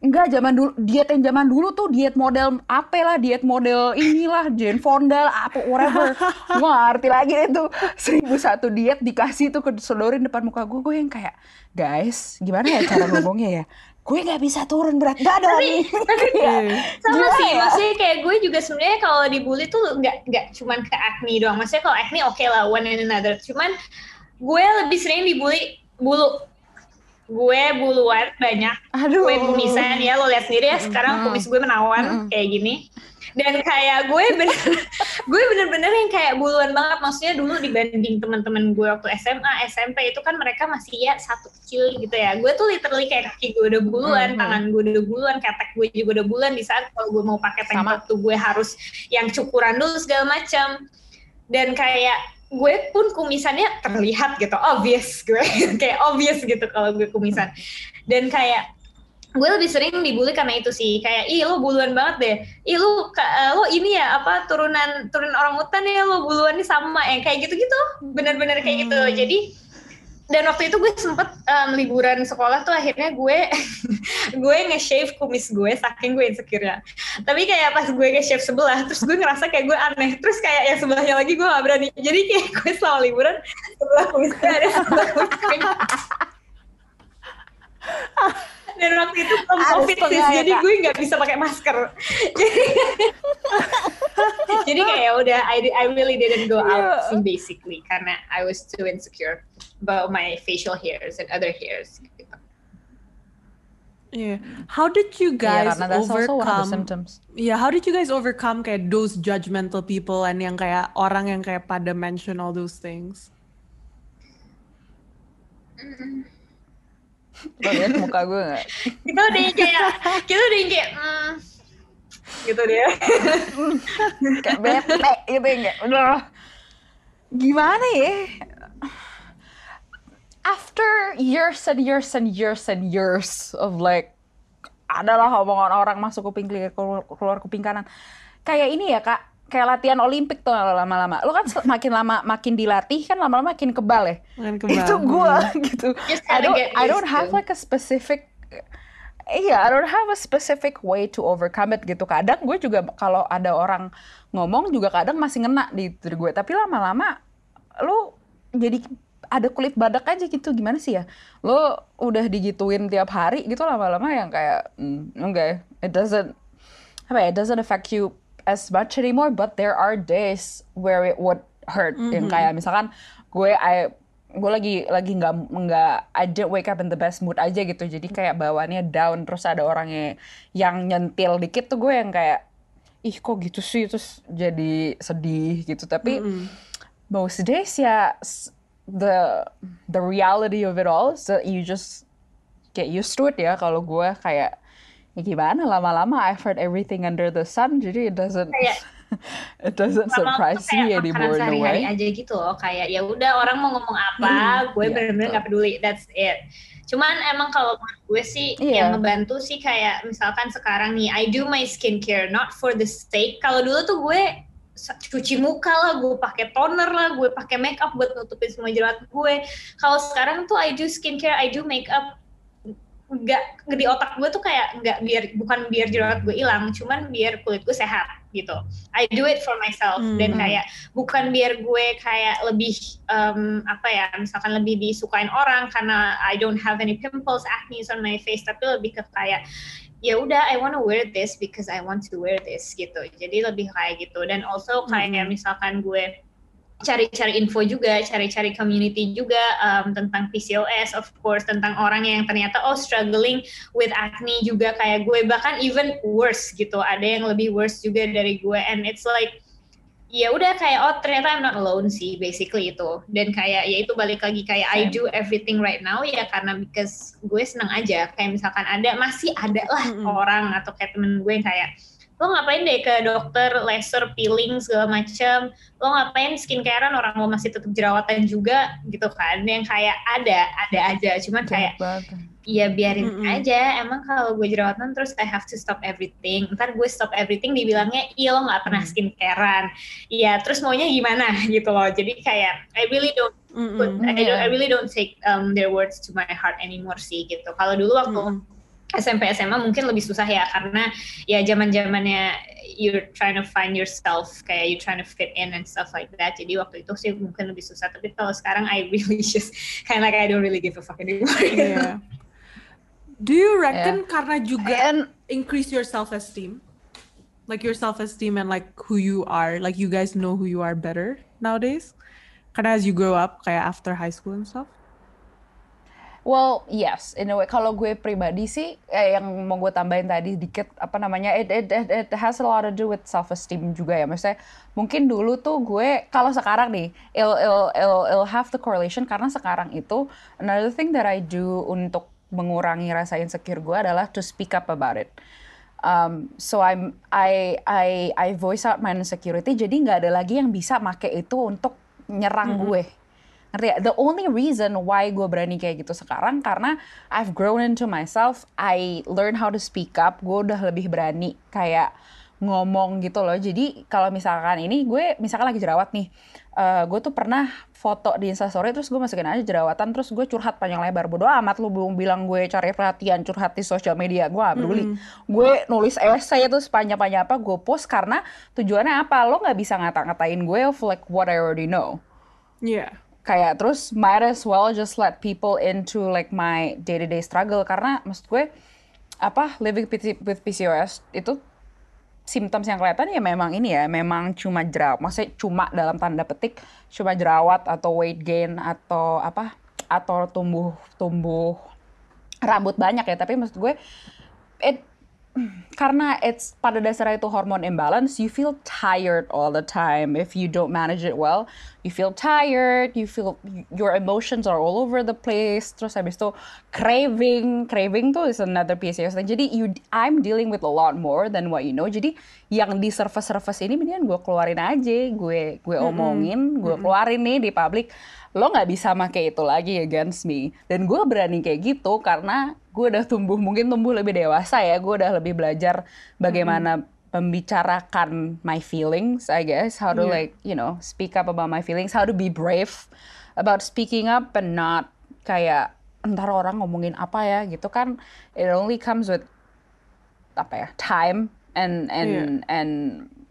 Enggak, zaman dulu diet yang zaman dulu tuh diet model apa lah, diet model inilah, Jane Fonda, apa whatever. [laughs] gue ngerti lagi itu seribu satu diet dikasih tuh ke sodorin depan muka gue, gue yang kayak guys, gimana ya cara ngomongnya ya? Gue nggak bisa turun berat badan nih. Kayak, sama gimana sih ya? maksudnya kayak gue juga sebenarnya kalau dibully tuh nggak nggak cuman ke acne doang. Maksudnya kalau acne oke lah one and another. Cuman gue lebih sering dibully bulu. Gue buluan banyak. Aduh. gue kumisan ya lo lihat sendiri ya. Sekarang kumis gue menawan kayak gini dan kayak gue bener [laughs] gue bener-bener yang kayak buluan banget. Maksudnya dulu dibanding teman-teman gue waktu SMA SMP itu kan mereka masih ya satu kecil gitu ya. Gue tuh literally kayak kaki gue udah buluan Mhm. tangan gue udah buluan ketek gue juga udah buluan di saat kalau gue mau pakai tank top tuh gue harus yang cukuran dulu segala macam. Dan kayak gue pun kumisannya terlihat gitu obvious gue. [laughs] Kayak obvious gitu kalau gue kumisan. Dan kayak gue lebih sering dibully karena itu sih. Kayak ih lo buluan banget deh. Ih lo eh, lo ini ya apa turunan turunan orang hutan ya lo buluannya sama. Yang kayak gitu gitu bener-bener kayak gitu. Jadi dan waktu itu gue sempet em, liburan sekolah tuh akhirnya gue [laughs] gue nge-shave kumis gue saking gue insecure ya tapi kayak pas gue nge-shave sebelah terus gue ngerasa kayak gue aneh. Terus kayak yang sebelahnya lagi gue gak berani. Jadi kayak gue selama liburan sebelah kumis gue ada sebelah kumis [laughs] dan waktu itu belum covid ya, jadi Kak. gue nggak bisa pakai masker jadi [laughs] jadi kayak ya udah I, I really didn't go out sih basically karena I was too insecure about my facial hairs and other hairs gitu. Yeah. How did you Iya, guys karena that's also one of the overcome? symptoms. Yeah, how did you guys overcome kayak those judgmental people and yang kayak orang yang kayak pada mention all those things? Lo liat muka gue gak? kita udah yang kayak kita udah yang kayak hmm, gitu dia Kayak bete gitu ya. Kayak udah. Gimana ya? After years and years and years and years of like adalah omongan orang masuk kuping kiri keluar, keluar kuping kanan. Kayak ini ya kak, kayak latihan Olimpik tuh lama-lama. Lo kan makin lama makin dilatih kan lama-lama makin kebal ya. Makin [laughs] kebal. Itu gue [laughs] gitu. Just I don't I don't have like a specific Iya, I don't have a specific way to overcome it gitu. Kadang gue juga kalau ada orang ngomong juga kadang masih ngena di diri gue. Tapi lama-lama lu jadi ada kulit badak aja gitu. Gimana sih ya? Lu udah digituin tiap hari gitu lama-lama yang kayak hmm, enggak, ya. it doesn't apa ya, it doesn't affect you as much anymore. But there are days where it would hurt. Yang kayak misalkan gue I gue lagi lagi nggak nggak I didn't wake up in the best mood aja gitu jadi kayak bawaannya down terus ada orangnya yang nyentil dikit tuh gue yang kayak ih kok gitu sih terus jadi sedih gitu tapi most days ya the the reality of it all that you just get used to it ya kalau gue kayak ya gimana lama-lama I've heard everything under the sun jadi it doesn't kayak [laughs] it doesn't surprise me anymore in a way. aja gitu loh, kayak ya udah orang mau ngomong apa, hmm, gue yeah, bener-bener gak peduli, that's it. Cuman emang kalau gue sih yeah. yang ngebantu sih kayak misalkan sekarang nih, I do my skincare not for the sake. Kalau dulu tuh gue cuci muka lah, gue pakai toner lah, gue pakai makeup buat nutupin semua jerawat gue. Kalau sekarang tuh I do skincare, I do makeup nggak di otak gue tuh kayak nggak biar bukan biar jerawat gue hilang, cuman biar kulit gue sehat gitu. I do it for myself hmm. dan kayak bukan biar gue kayak lebih um, apa ya, misalkan lebih disukain orang karena I don't have any pimples, acne on my face, tapi lebih ke kayak ya udah I want to wear this because I want to wear this gitu jadi lebih kayak gitu dan also kayak mm -hmm. misalkan gue cari-cari info juga, cari-cari community juga um, tentang PCOS, of course, tentang orang yang ternyata oh struggling with acne juga kayak gue, bahkan even worse gitu, ada yang lebih worse juga dari gue, and it's like ya udah kayak oh ternyata I'm not alone sih basically itu. Dan kayak ya itu balik lagi kayak I do everything right now ya karena because gue seneng aja. Kayak misalkan ada masih ada lah mm -hmm. orang atau kayak temen gue yang kayak lo ngapain deh ke dokter laser peeling segala macam lo ngapain skincarean orang lo masih tetap jerawatan juga gitu kan yang kayak ada ada aja cuman kayak Iya biarin mm -hmm. aja. Emang kalau gue jerawatan terus I have to stop everything. Ntar gue stop everything dibilangnya iya lo nggak pernah skincarean. Iya terus maunya gimana [laughs] gitu loh. Jadi kayak I really don't put, mm -hmm. I, don't, I really don't take um, their words to my heart anymore sih gitu. Kalau dulu waktu mm -hmm SMP SMA mungkin lebih susah ya karena ya zaman zamannya you're trying to find yourself kayak you trying to fit in and stuff like that. Jadi waktu itu sih mungkin lebih susah. Tapi kalau sekarang I really [laughs] just kind of like I don't really give a fuck anymore. Yeah. do you reckon yeah. karena juga and, increase your self esteem like your self esteem and like who you are. Like you guys know who you are better nowadays. Karena as you grow up kayak after high school and stuff Well, yes, in a way. Kalau gue pribadi sih, eh, yang mau gue tambahin tadi dikit, apa namanya, it, it, it, it has a lot to do with self esteem juga ya. Maksudnya, mungkin dulu tuh gue, kalau sekarang nih, it'll, it'll, it'll, it'll have the correlation karena sekarang itu another thing that I do untuk mengurangi rasa insecure gue adalah to speak up about it. Um, so I'm I I I voice out my insecurity. Jadi nggak ada lagi yang bisa make itu untuk nyerang mm -hmm. gue Ngerti ya? The only reason why gue berani kayak gitu sekarang karena I've grown into myself, I learn how to speak up, gue udah lebih berani kayak ngomong gitu loh. Jadi kalau misalkan ini gue misalkan lagi jerawat nih, uh, gue tuh pernah foto di instastory terus gue masukin aja jerawatan terus gue curhat panjang lebar. Bodo amat lu belum bilang gue cari perhatian curhat di sosial media gue gak peduli. Mm. gue nulis essay itu sepanjang panjang apa gue post karena tujuannya apa? Lo nggak bisa ngata-ngatain gue of like what I already know. Yeah kayak terus might as well just let people into like my day to day struggle. Karena maksud gue apa living with PCOS itu symptoms yang kelihatan ya memang ini ya memang cuma jerawat. Maksudnya cuma dalam tanda petik cuma jerawat atau weight gain atau apa atau tumbuh tumbuh rambut banyak ya. Tapi maksud gue it karena it's pada dasarnya itu hormon imbalance, you feel tired all the time if you don't manage it well. You feel tired, you feel your emotions are all over the place. Terus habis itu craving, craving tuh is another PCOS thing. Jadi you, I'm dealing with a lot more than what you know. Jadi yang di surface-surface ini mendingan gue keluarin aja, gue gue omongin, gue keluarin nih di public lo nggak bisa make itu lagi against me dan gue berani kayak gitu karena gue udah tumbuh mungkin tumbuh lebih dewasa ya gue udah lebih belajar bagaimana mm-hmm. membicarakan my feelings I guess how to yeah. like you know speak up about my feelings how to be brave about speaking up and not kayak entar orang ngomongin apa ya gitu kan it only comes with apa ya time and and yeah. and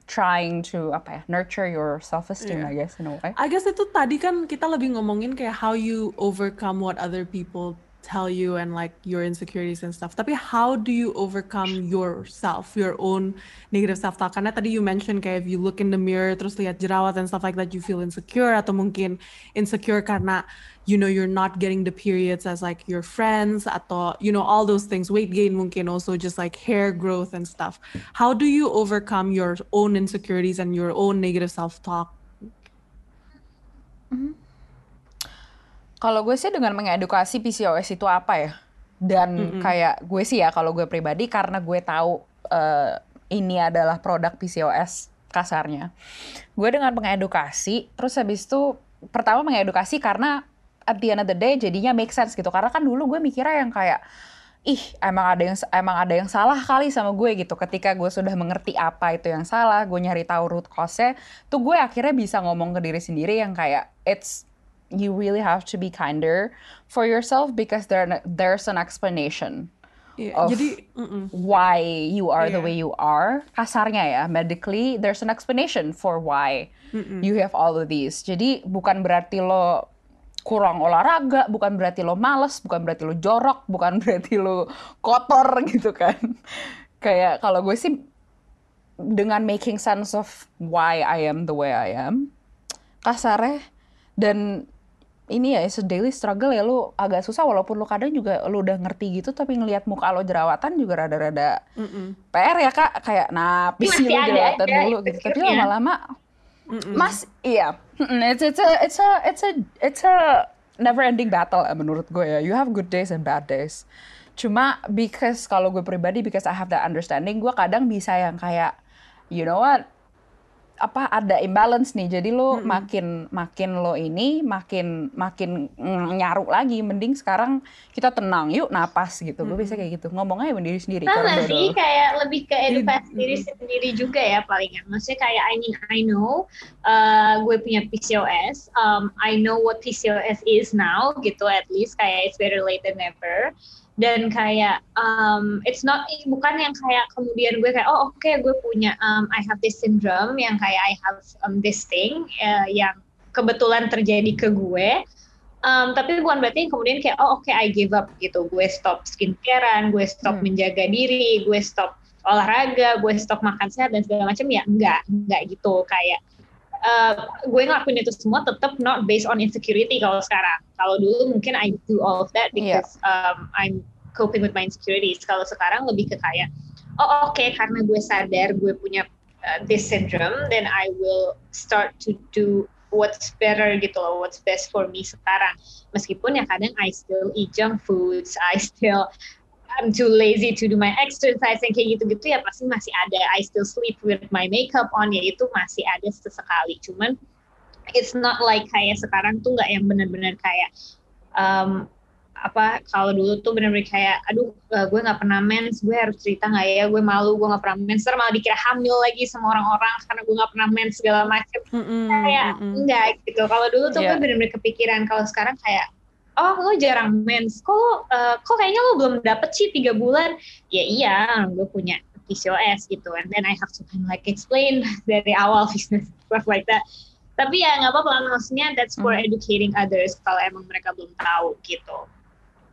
trying to apa ya nurture your self esteem yeah. I guess in a way. I guess itu tadi kan kita lebih ngomongin kayak how you overcome what other people tell you and like your insecurities and stuff. Tapi how do you overcome yourself, your own negative self talk? Karena tadi you mention kayak if you look in the mirror terus lihat jerawat and stuff like that, you feel insecure atau mungkin insecure karena you know you're not getting the periods as like your friends atau you know all those things, weight gain mungkin also just like hair growth and stuff. How do you overcome your own insecurities and your own negative self talk? Mm -hmm kalau gue sih dengan mengedukasi PCOS itu apa ya. Dan mm -hmm. kayak gue sih ya kalau gue pribadi karena gue tahu uh, ini adalah produk PCOS kasarnya. Gue dengan mengedukasi, terus habis itu pertama mengedukasi karena at the end of the day jadinya make sense gitu. Karena kan dulu gue mikirnya yang kayak ih emang ada yang emang ada yang salah kali sama gue gitu ketika gue sudah mengerti apa itu yang salah gue nyari tahu root cause-nya tuh gue akhirnya bisa ngomong ke diri sendiri yang kayak it's you really have to be kinder for yourself because there there's an explanation Iya, of jadi why you are the Iya. way you are. Kasarnya ya medically there's an explanation for why you have all of these. Jadi bukan berarti lo kurang olahraga bukan berarti lo males bukan berarti lo jorok bukan [laughs] berarti lo kotor gitu kan. Kayak kalau gue sih dengan making sense of why I am the way I am kasarnya dan ini ya it's a daily struggle ya lu agak susah walaupun lu kadang juga lu udah ngerti gitu tapi ngelihat muka lo jerawatan juga rada-rada PR ya kak kayak napis Masih sih lu ada jerawatan aja dulu gitu. Tapi lama-lama mas iya. It's it's a it's a it's a it's a never ending battle ya menurut gue ya. You have good days and bad days. Cuma because kalau gue pribadi because I have that understanding gue kadang bisa yang kayak you know what apa ada imbalance nih. Jadi lo makin makin lo ini makin makin nyaruk lagi mending sekarang kita tenang yuk napas gitu. Gue bisa kayak gitu. Ngomong aja sama diri sendiri sama sih kayak lebih ke edukasi Mm-mm. diri sendiri juga ya palingan maksudnya kayak I mean I know uh, gue punya PCOS um, I know what PCOS is now gitu at least. Kayak it's better late than never dan kayak um, it's not bukan yang kayak kemudian gue kayak oh oke gue punya um, I have this syndrome yang kayak I have um, this thing uh, yang kebetulan terjadi ke gue Um, tapi bukan berarti kemudian kayak oh oke I give up gitu gue stop skincarean gue stop Hmm. menjaga diri gue stop olahraga gue stop makan sehat dan segala macam ya enggak enggak gitu kayak uh, gue ngelakuin itu semua tetap not based on insecurity kalau sekarang kalau dulu mungkin I do all of that Iya. because um, I'm coping with my insecurities kalau sekarang lebih ke kayak oh oke karena gue sadar gue punya uh, this syndrome then I will start to do what's better gitu loh, what's best for me sekarang. Meskipun ya kadang I still eat junk foods, I still I'm too lazy to do my exercise yang kayak gitu-gitu ya pasti masih ada. I still sleep with my makeup on ya itu masih ada sesekali. Cuman it's not like kayak sekarang tuh nggak yang benar-benar kayak um, apa kalau dulu tuh benar-benar kayak aduh eh, gue nggak pernah mens gue harus cerita nggak ya gue malu gue nggak pernah mens Ntar malah dikira hamil lagi sama orang-orang karena gue nggak pernah mens segala macem Mm-mm, kayak mm-mm. enggak gitu. Kalau dulu tuh Iya. gue bener-bener kepikiran. Kalau sekarang kayak oh lo jarang mens. Kok lo, eh, kok kayaknya lo belum dapet sih tiga bulan? Ya iya, gue punya PCOS gitu. And then I have to kind of like explain [laughs] dari awal business [laughs] stuff like that. Tapi ya nggak apa-apa. Maksudnya that's for educating others kalau emang mereka belum tahu gitu.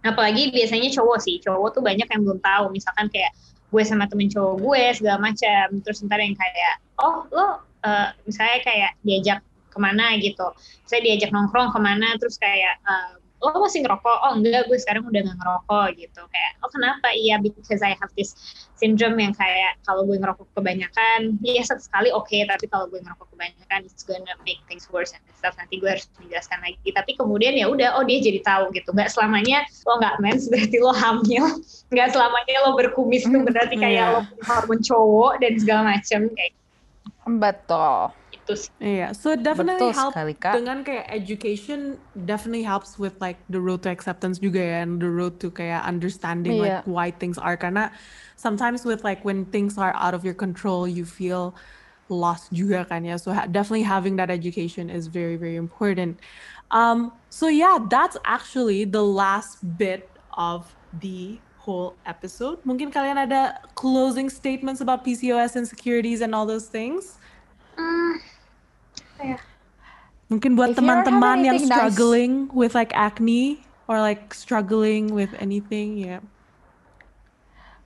Apalagi biasanya cowok sih. Cowok tuh banyak yang belum tahu. Misalkan kayak gue sama temen cowok gue segala macam. Terus ntar yang kayak oh lo eh, misalnya kayak diajak ke mana gitu saya diajak nongkrong ke mana terus kayak eh, lo masih ngerokok oh enggak gue sekarang udah nggak ngerokok gitu kayak oh kenapa iya because I have this syndrome yang kayak kalau gue ngerokok kebanyakan ya sekali oke tapi kalau gue ngerokok kebanyakan it's gonna make things worse and stuff. Nanti gue harus menjelaskan lagi. Tapi kemudian ya udah oh dia jadi tahu gitu. Nggak selamanya lo nggak mens [laughs] berarti lo hamil. Nggak selamanya lo berkumis tuh berarti kayak Iya. lo punya hormon cowok dan segala macem kayak betul itu sih Iya, so it definitely betul help sekali kak. dengan kayak education definitely helps with like the road to acceptance juga ya and the road to kayak understanding like why things are. Karena sometimes with like when things are out of your control you feel lost juga kan ya. So definitely having that education is very very important. Um so yeah that's actually the last bit of the whole episode. Mungkin kalian ada closing statements about PCOS insecurities and all those things? Hmm, apa ya? Mungkin buat teman-teman yang anything nice- struggling with like acne or like struggling with anything, ya.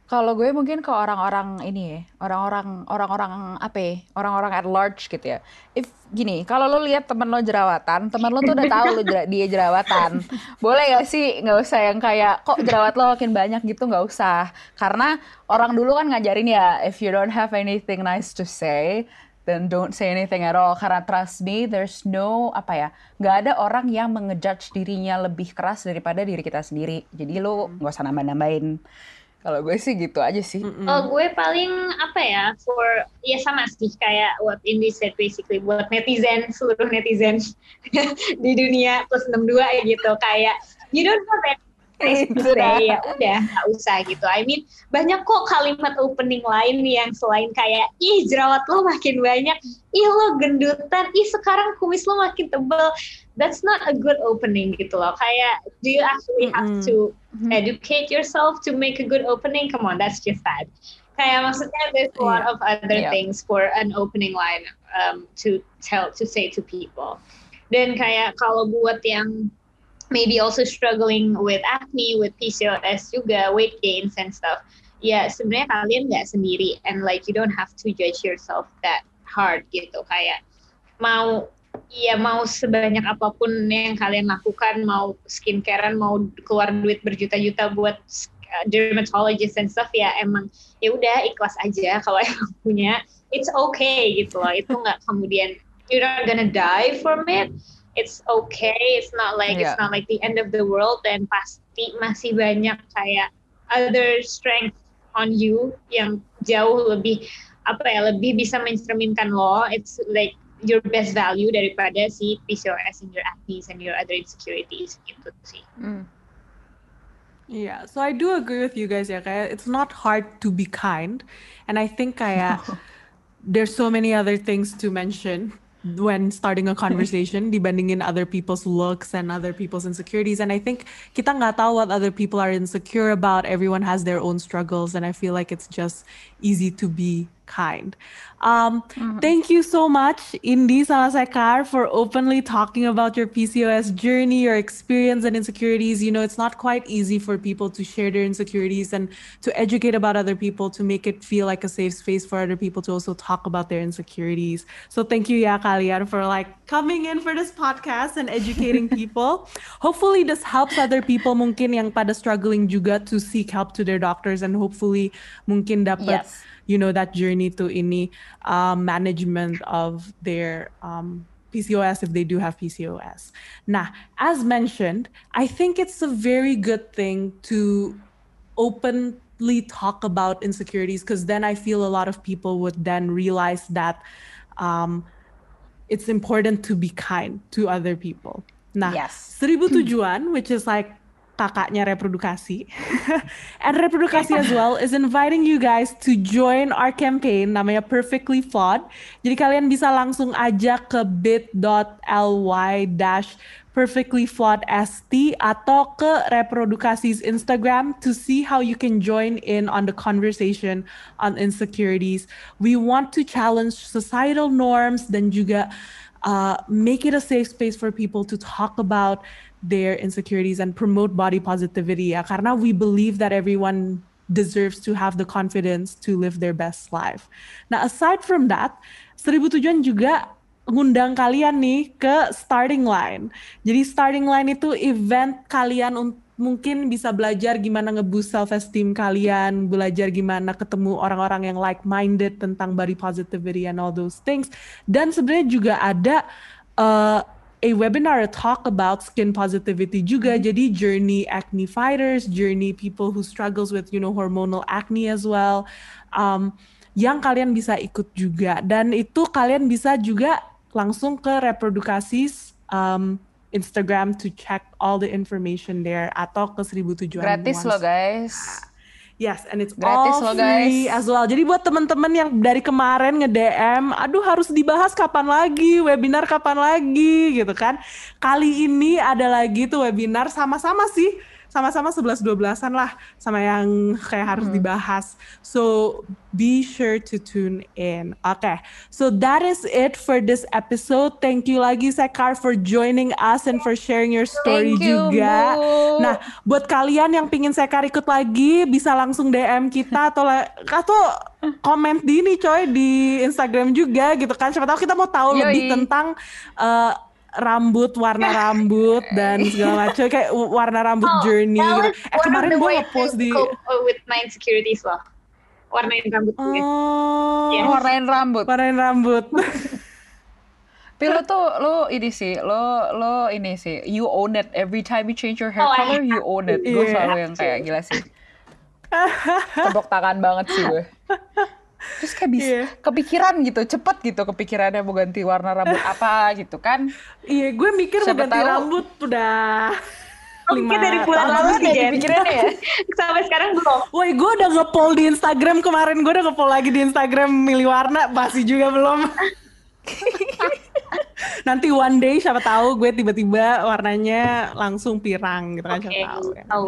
Kalau gue mungkin ke orang-orang ini ya, orang-orang orang-orang apa ya, orang-orang at large gitu ya. If gini, kalau lo lihat temen lo jerawatan, temen lo tuh udah tahu lo jera- dia jerawatan. Boleh gak sih nggak usah yang kayak kok jerawat lo makin banyak gitu nggak usah. Karena orang dulu kan ngajarin ya, if you don't have anything nice to say, then don't say anything at all. Karena trust me, there's no apa ya, nggak ada orang yang mengejudge dirinya lebih keras daripada diri kita sendiri. Jadi lo nggak usah nambah-nambahin Kalau gue sih gitu aja sih. Mm-mm. Oh, gue paling apa ya for ya sama sih kayak what Indi said basically buat netizen seluruh netizen [laughs] di dunia plus 62 gitu kayak you don't have Itu ya udah nggak usah gitu. I mean banyak kok kalimat opening lain yang selain kayak ih jerawat lo makin banyak, ih lo gendutan, ih sekarang kumis lo makin tebel. That's not a good opening gitu loh. Kayak do you actually have to educate yourself to make a good opening? Come on, that's just sad. Kayak maksudnya there's a lot of other Iya. things for an opening line um, to tell to say to people. Dan kayak kalau buat yang maybe also struggling with acne, with PCOS juga, weight gains and stuff. Ya sebenarnya kalian nggak sendiri and like you don't have to judge yourself that hard gitu. Kayak mau ya mau sebanyak apa pun yang kalian lakukan mau skincarean mau keluar duit berjuta-juta buat uh, dermatologist and stuff ya emang ya udah ikhlas aja kalau [laughs] emang punya. It's okay gitu loh. Itu nggak kemudian you're not gonna die from it it's okay it's not like Yeah. it's not like the end of the world dan pasti masih banyak kayak other strength on you yang jauh lebih apa ya lebih bisa mencerminkan lo it's like your best value daripada si PCOS and your acne and your other insecurities gitu sih. Hmm. Yeah, so I do agree with you guys ya kayak it's not hard to be kind and I think kayak [laughs] there's so many other things to mention when starting a conversation [laughs] dibandingin other people's looks and other people's insecurities. And I think kita nggak tahu what other people are insecure about. Everyone has their own struggles. And I feel like it's just easy to be kind. Um, Thank you so much, Indy sama Sekar, for openly talking about your PCOS journey, your experience and insecurities. You know, it's not quite easy for people to share their insecurities and to educate about other people, to make it feel like a safe space for other people to also talk about their insecurities. So thank you, ya kalian, for like coming in for this podcast and educating [laughs] people. Hopefully this helps other people mungkin yang pada struggling juga to seek help to their doctors and hopefully mungkin dapat Yes. You know that journey to any um, management of their um, PCOS if they do have PCOS. Now, as mentioned, I think it's a very good thing to openly talk about insecurities because then I feel a lot of people would then realize that um, it's important to be kind to other people. Nah, Yes. seribu tujuan, which is like kakaknya reprodukasi, [laughs] and reprodukasi as well is inviting you guys to join our campaign namanya Perfectly Flawed. Jadi kalian bisa langsung aja ke bit.ly dash perfectly flawed st atau ke reprodukasi's Instagram to see how you can join in on the conversation on insecurities. We want to challenge societal norms dan juga uh, make it a safe space for people to talk about their insecurities and promote body positivity ya karena we believe that everyone deserves to have the confidence to live their best life. Nah, aside from that, Seribu Tujuan juga ngundang kalian nih ke starting line. Jadi starting line itu event kalian un- mungkin bisa belajar gimana nge-boost self esteem kalian, belajar gimana ketemu orang-orang yang like minded tentang body positivity and all those things. Dan sebenarnya juga ada uh, a webinar a talk about skin positivity juga. Jadi journey acne fighters journey people who struggles with you know hormonal acne as well um, yang kalian bisa ikut juga. Dan itu kalian bisa juga langsung ke reprodukasis um, Instagram to check all the information there atau ke seribu tujuan Gratis loh guys. Yes, and it's Gratis all loh, guys. free as well. Jadi buat teman-teman yang dari kemarin nge-DM, aduh harus dibahas kapan lagi, webinar kapan lagi gitu kan. Kali ini ada lagi tuh webinar sama-sama sih, sama-sama 11-12an lah sama yang kayak harus Hmm. dibahas. So be sure to tune in. Oke, so that is it for this episode. Thank you lagi Sekar for joining us and for sharing your story Thank you, juga. Bu. Nah, buat kalian yang pingin Sekar ikut lagi bisa langsung DM kita atau atau komen di ini coy di Instagram juga gitu kan siapa tahu kita mau tahu Yoi. lebih tentang eh, rambut warna rambut dan segala macam kayak warna rambut journey Oh, that gitu. Eh kemarin gue nge-post di uh, with my insecurities loh. Warnain rambut gue. Oh, Yes. Warnain rambut. warnain rambut. [laughs] Tapi lo tuh lo ini sih, lo lo ini sih, you own it every time you change your hair Oh, color, you own it. Gue Iya. selalu yang kayak gila sih. [laughs] tepuk tangan banget sih gue [laughs] terus kayak bisa Iya. kepikiran gitu cepet gitu kepikirannya mau ganti warna rambut [laughs] apa gitu kan Iya, gue mikir mau ganti tahu. rambut udah Mungkin dari bulan lalu Jen. dipikirinnya ya? [laughs] Sampai sekarang belum. Woi, gue udah nge-poll di Instagram kemarin, gue udah nge-poll lagi di Instagram milih warna, masih juga belum. [laughs] Nanti one day siapa tahu gue tiba-tiba warnanya langsung pirang gitu kan Oke, siapa tahu. ya. tahu.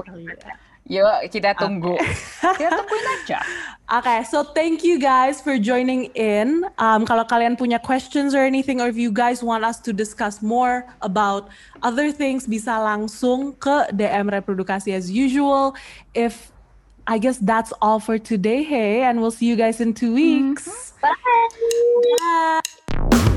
Ya. yuk kita tunggu kita tungguin aja [laughs] Okay, so thank you guys for joining in. Um, kalau kalian punya questions or anything, or if you guys want us to discuss more about other things, bisa langsung ke DM Reprodukasi as usual. If I guess that's all for today, hey, and we'll see you guys in two weeks. Bye. Bye.